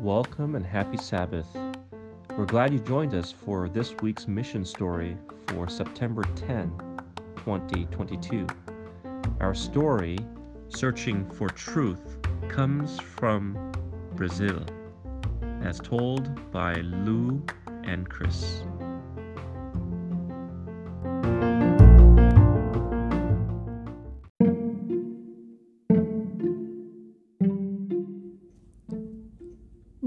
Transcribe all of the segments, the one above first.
Welcome and happy Sabbath. We're glad you joined us for this week's mission story for September 10, 2022. Our story, Searching for Truth, comes from Brazil, as told by Liu and Cris.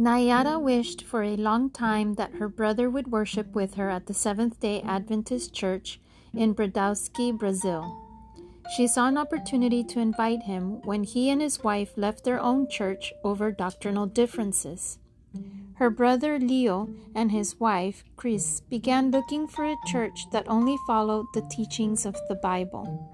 Nayara wished for a long time that her brother would worship with her at the Seventh day Adventist Church in Brodowski, Brazil. She saw an opportunity to invite him when he and his wife left their own church over doctrinal differences. Her brother Liu and his wife, Cris, began looking for a church that only followed the teachings of the Bible.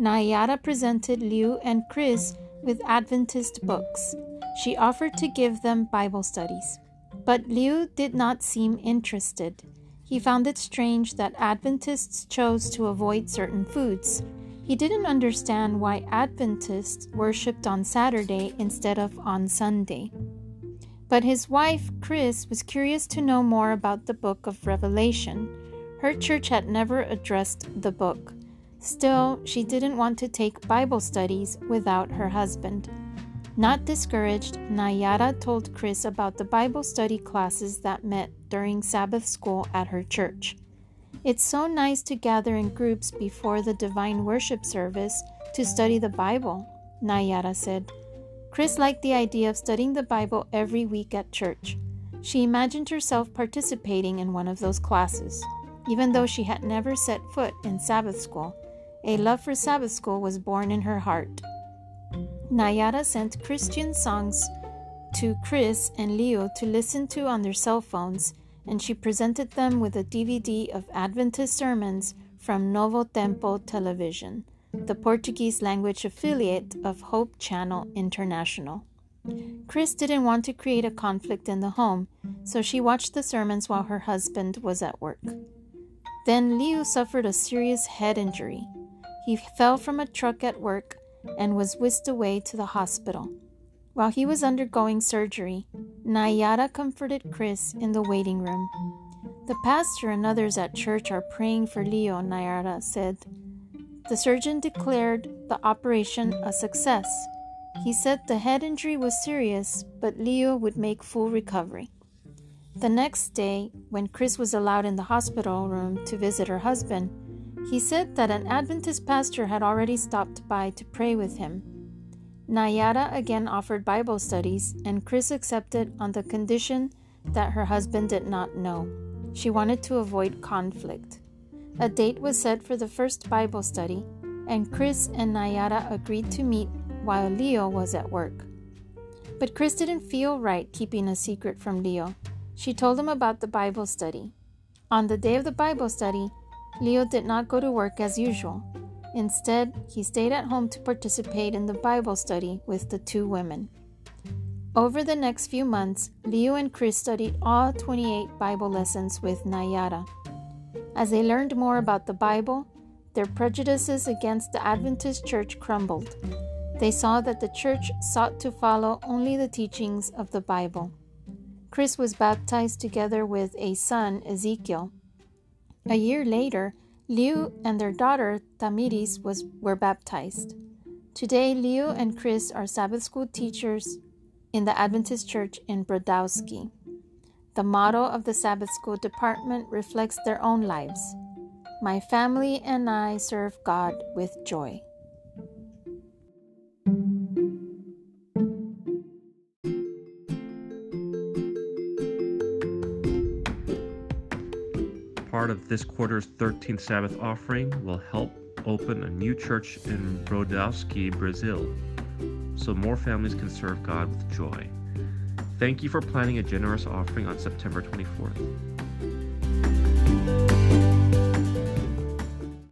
Nayara presented Liu and Cris with Adventist books she offered to give them Bible studies. But Liu did not seem interested. He found it strange that Adventists chose to avoid certain foods. He didn't understand why Adventists worshipped on Saturday instead of on Sunday. But his wife, Cris, was curious to know more about the book of Revelation. Her church had never addressed the book. Still, she didn't want to take Bible studies without her husband. Not discouraged, Nayara told Cris about the Bible study classes that met during Sabbath school at her church. It's so nice to gather in groups before the divine worship service to study the Bible, Nayara said. Cris liked the idea of studying the Bible every week at church. She imagined herself participating in one of those classes. Even though she had never set foot in Sabbath school, a love for Sabbath school was born in her heart. Nayara sent Christian songs to Cris and Liu to listen to on their cell phones, and she presented them with a DVD of Adventist sermons from Novo Tempo Television, the Portuguese language affiliate of Hope Channel International. Cris didn't want to create a conflict in the home, so she watched the sermons while her husband was at work. Then Liu suffered a serious head injury. He fell from a truck at work and was whisked away to the hospital. While he was undergoing surgery, Nayara comforted Cris in the waiting room. The pastor and others at church are praying for Liu, Nayara said. The surgeon declared the operation a success. He said the head injury was serious, but Liu would make full recovery. The next day, when Cris was allowed in the hospital room to visit her husband, he said that an Adventist pastor had already stopped by to pray with him. Nayara again offered Bible studies, and Cris accepted on the condition that her husband did not know. She wanted to avoid conflict. A date was set for the first Bible study, and Cris and Nayara agreed to meet while Liu was at work. But Cris didn't feel right keeping a secret from Liu. She told him about the Bible study. On the day of the Bible study, Liu did not go to work as usual. Instead, he stayed at home to participate in the Bible study with the two women. Over the next few months, Liu and Cris studied all 28 Bible lessons with Nayara. As they learned more about the Bible, their prejudices against the Adventist church crumbled. They saw that the church sought to follow only the teachings of the Bible. Cris was baptized together with a son, Ezekiel, a year later, Liu and their daughter Tamiris was, were baptized. Today, Liu and Cris are Sabbath school teachers in the Adventist Church in Brodowski. The motto of the Sabbath school department reflects their own lives. My family and I serve God with joy. Part of this quarter's 13th Sabbath offering will help open a new church in Brodowski, Brazil, so more families can serve God with joy. Thank you for planning a generous offering on September 24th.